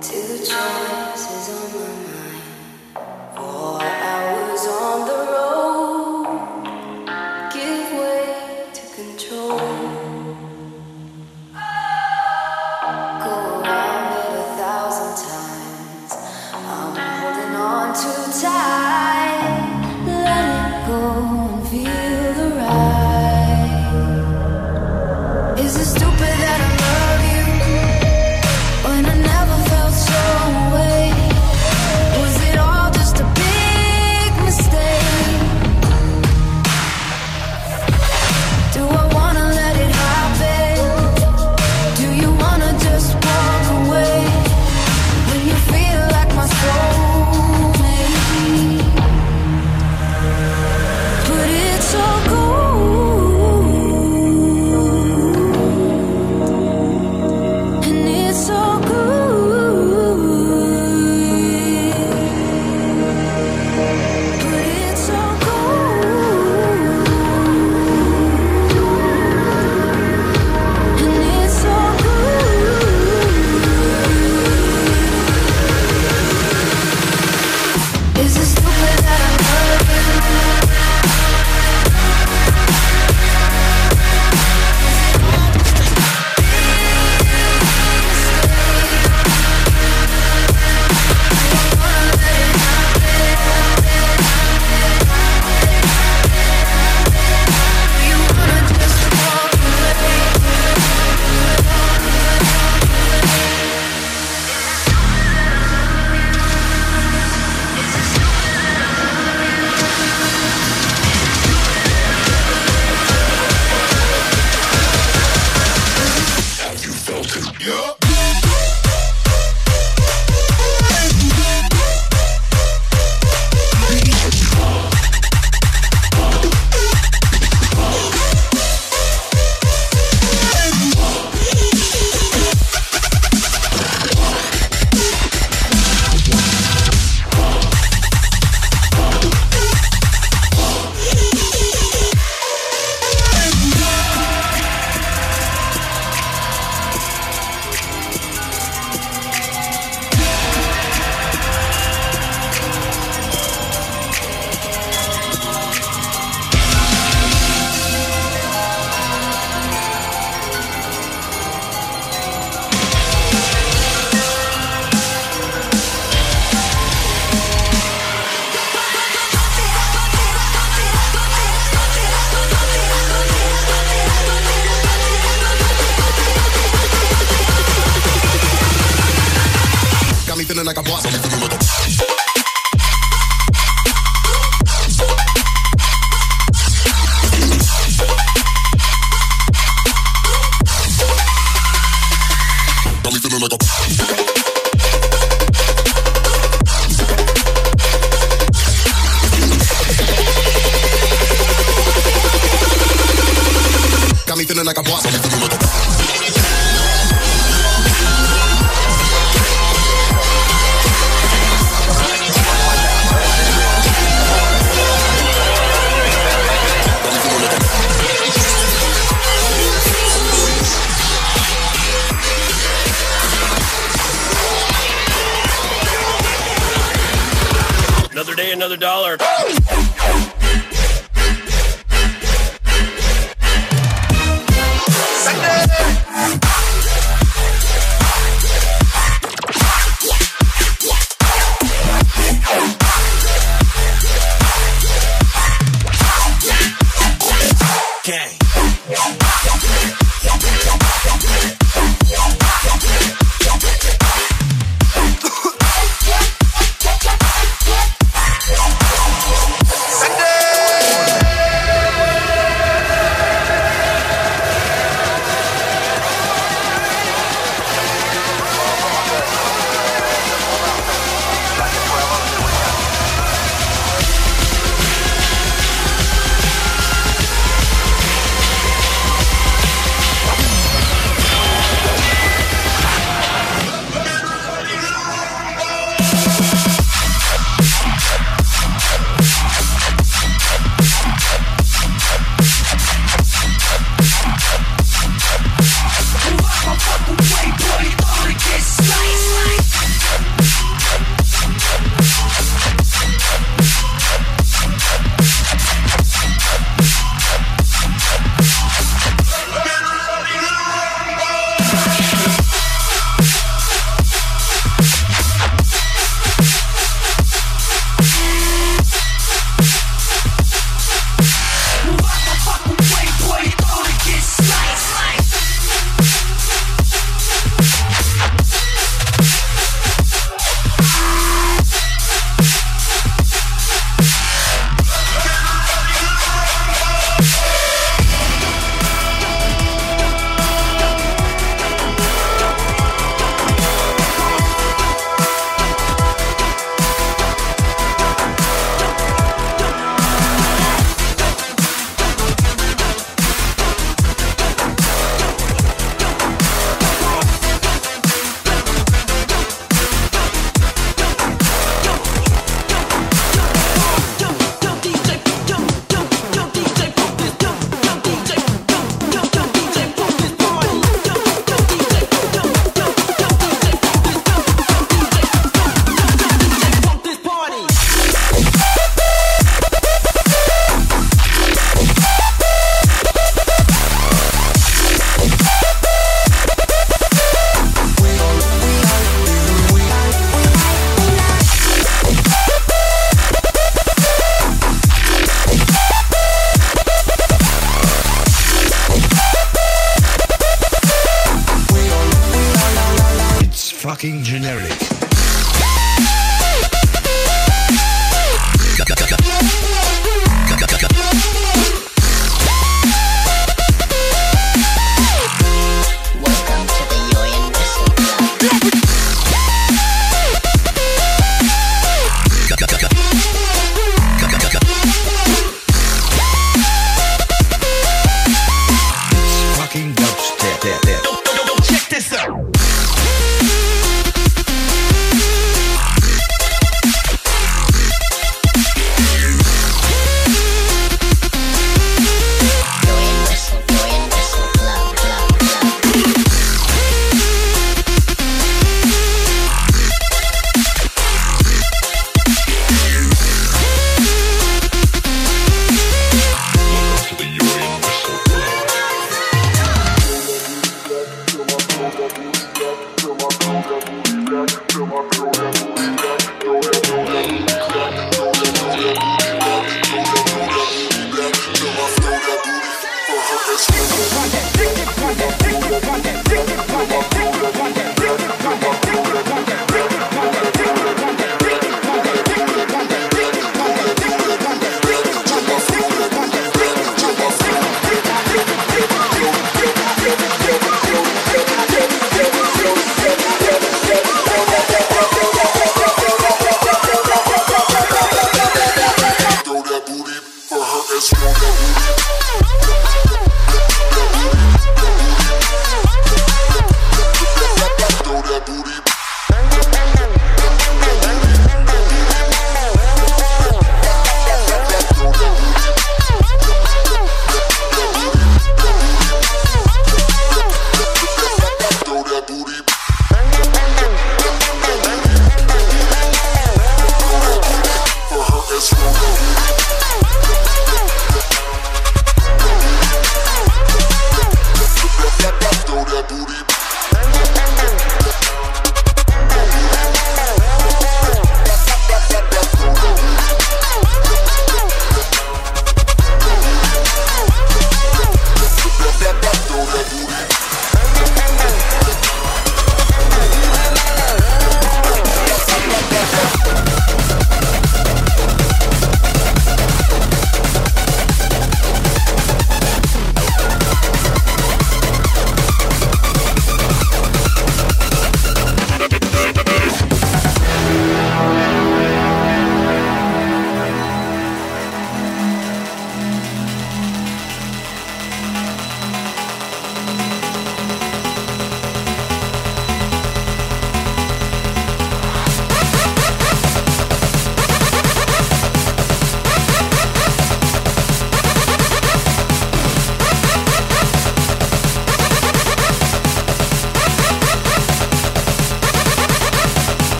Two choices on my mind. Four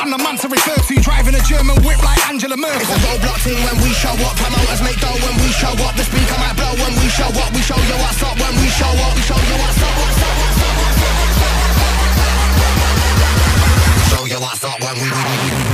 I'm the man to refer to, driving a German whip like Angela Merkel. It's a roadblock thing when we show up, promoters make dough when we show up. The speaker might blow when we show up, we show you what's up when we show up, we show you what's up, what's up, what's up, what's up, what's up. Show you what's up we.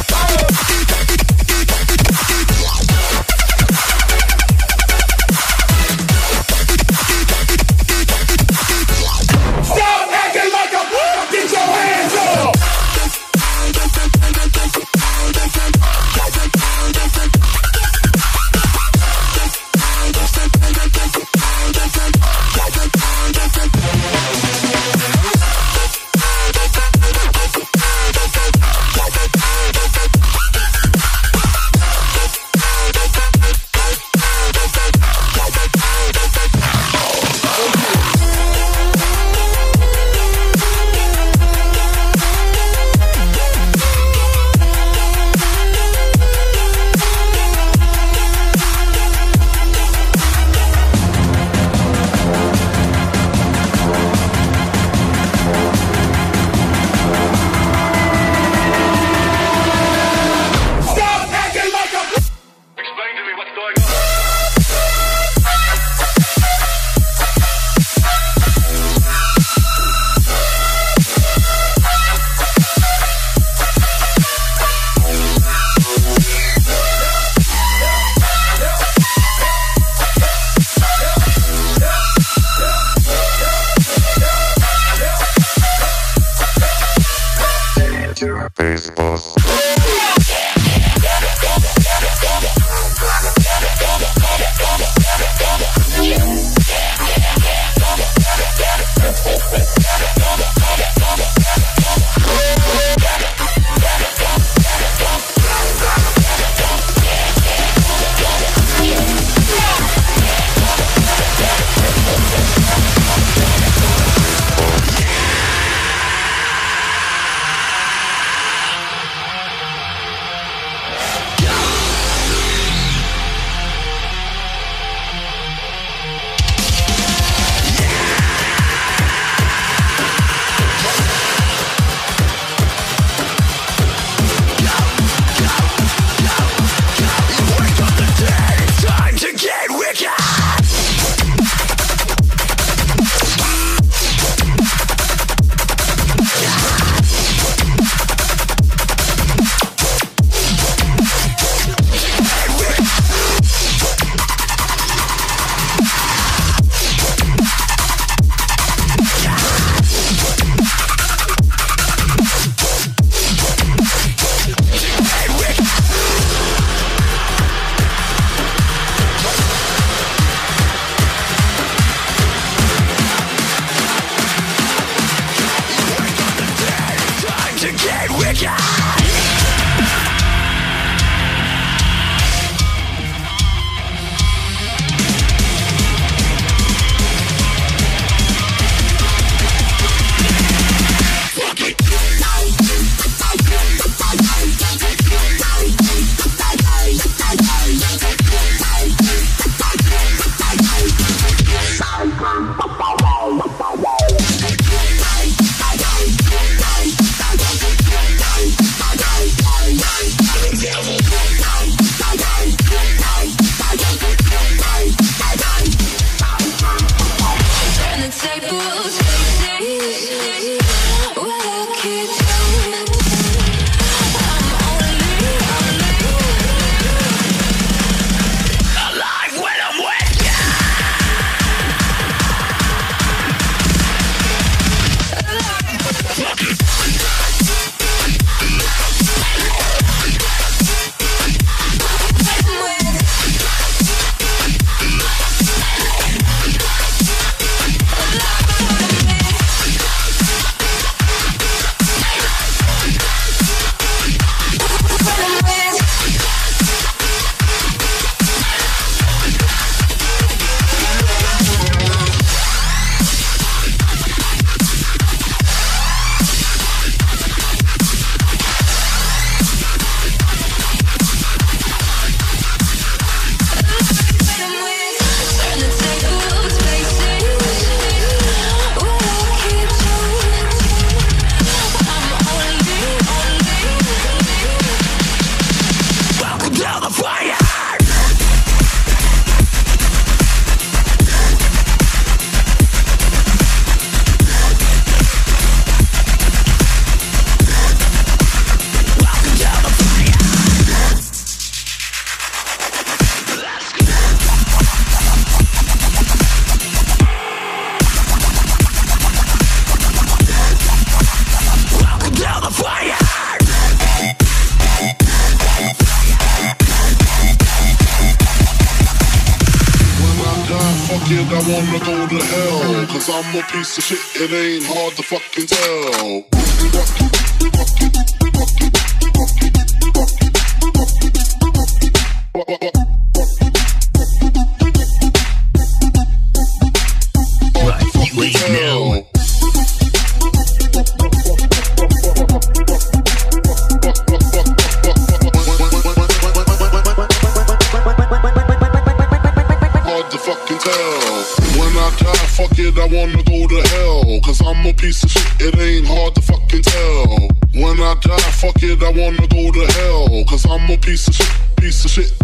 Nah, fuck it, I wanna go to hell. Cause I'm a piece of shit, it ain't hard to fucking tell. I wanna go to hell, cause I'm a piece of shit, piece of shit.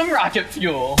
Some rocket fuel.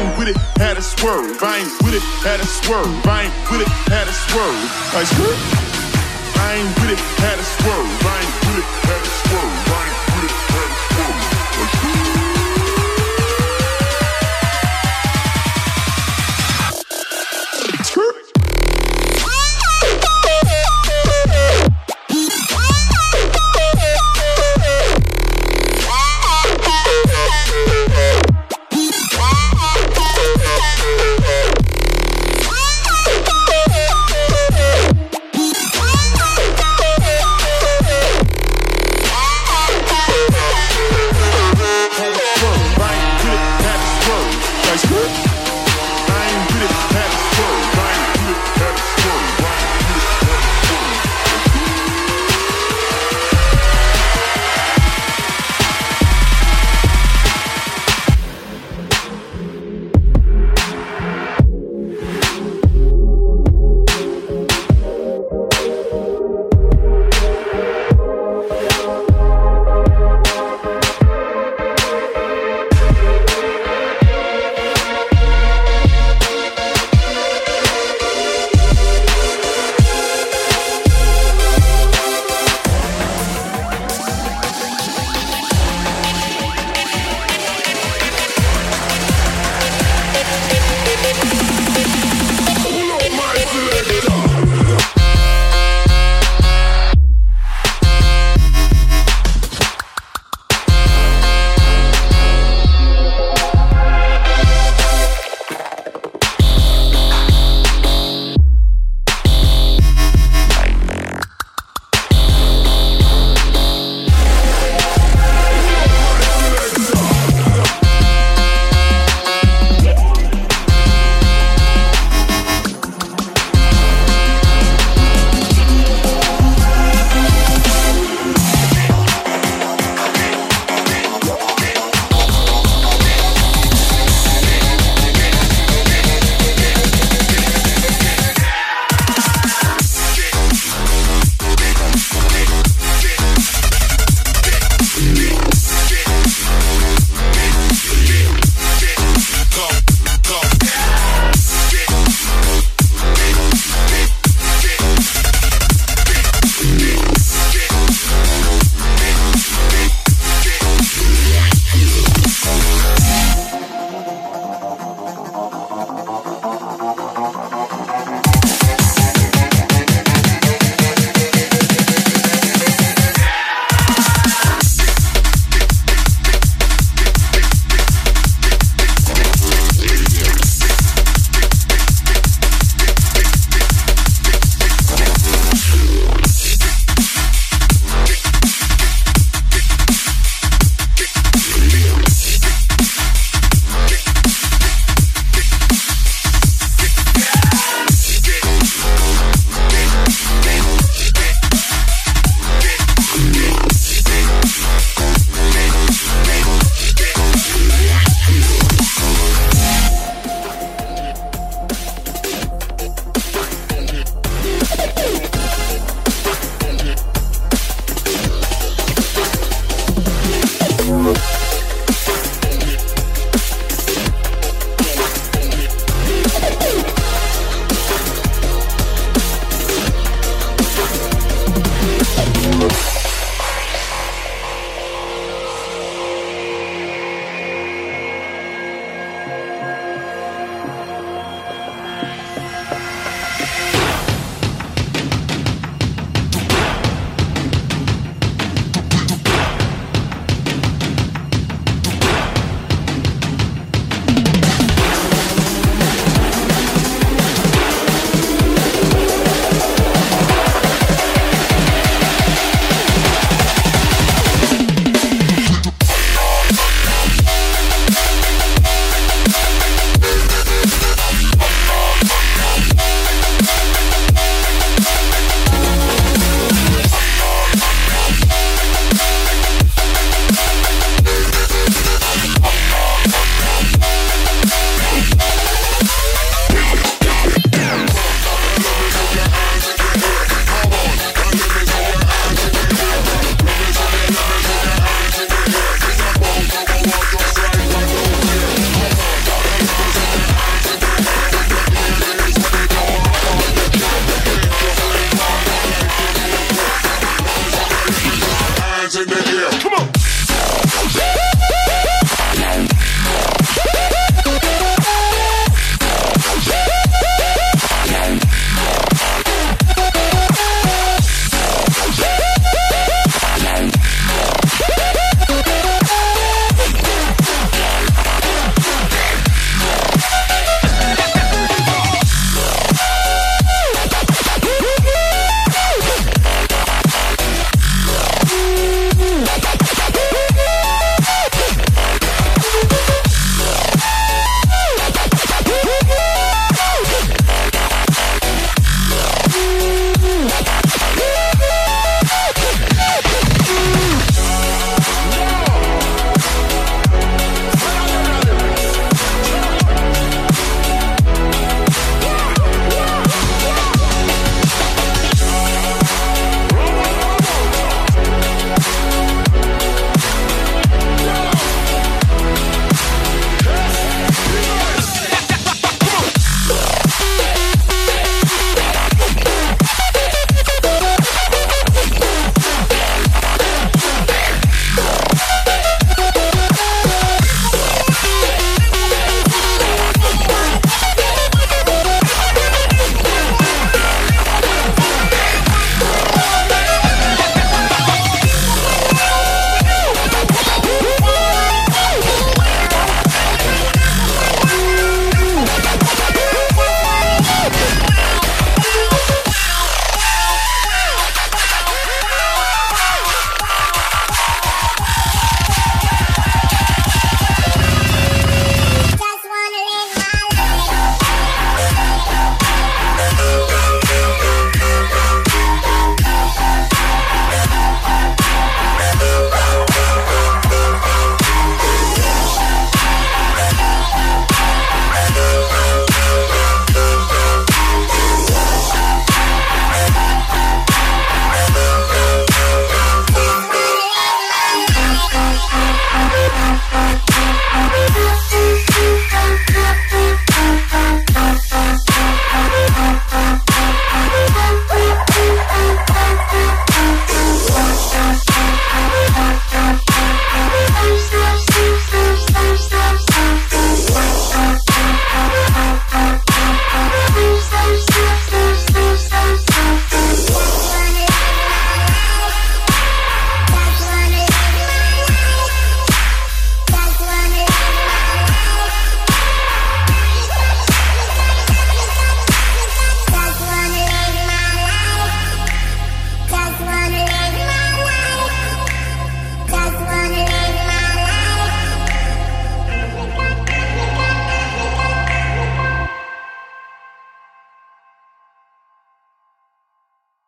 ain't with it, had a swerve. I ain't with it, had a swerve. I ain't with it, had a swerve. I ain't with it, had a swerve. I ain't with it,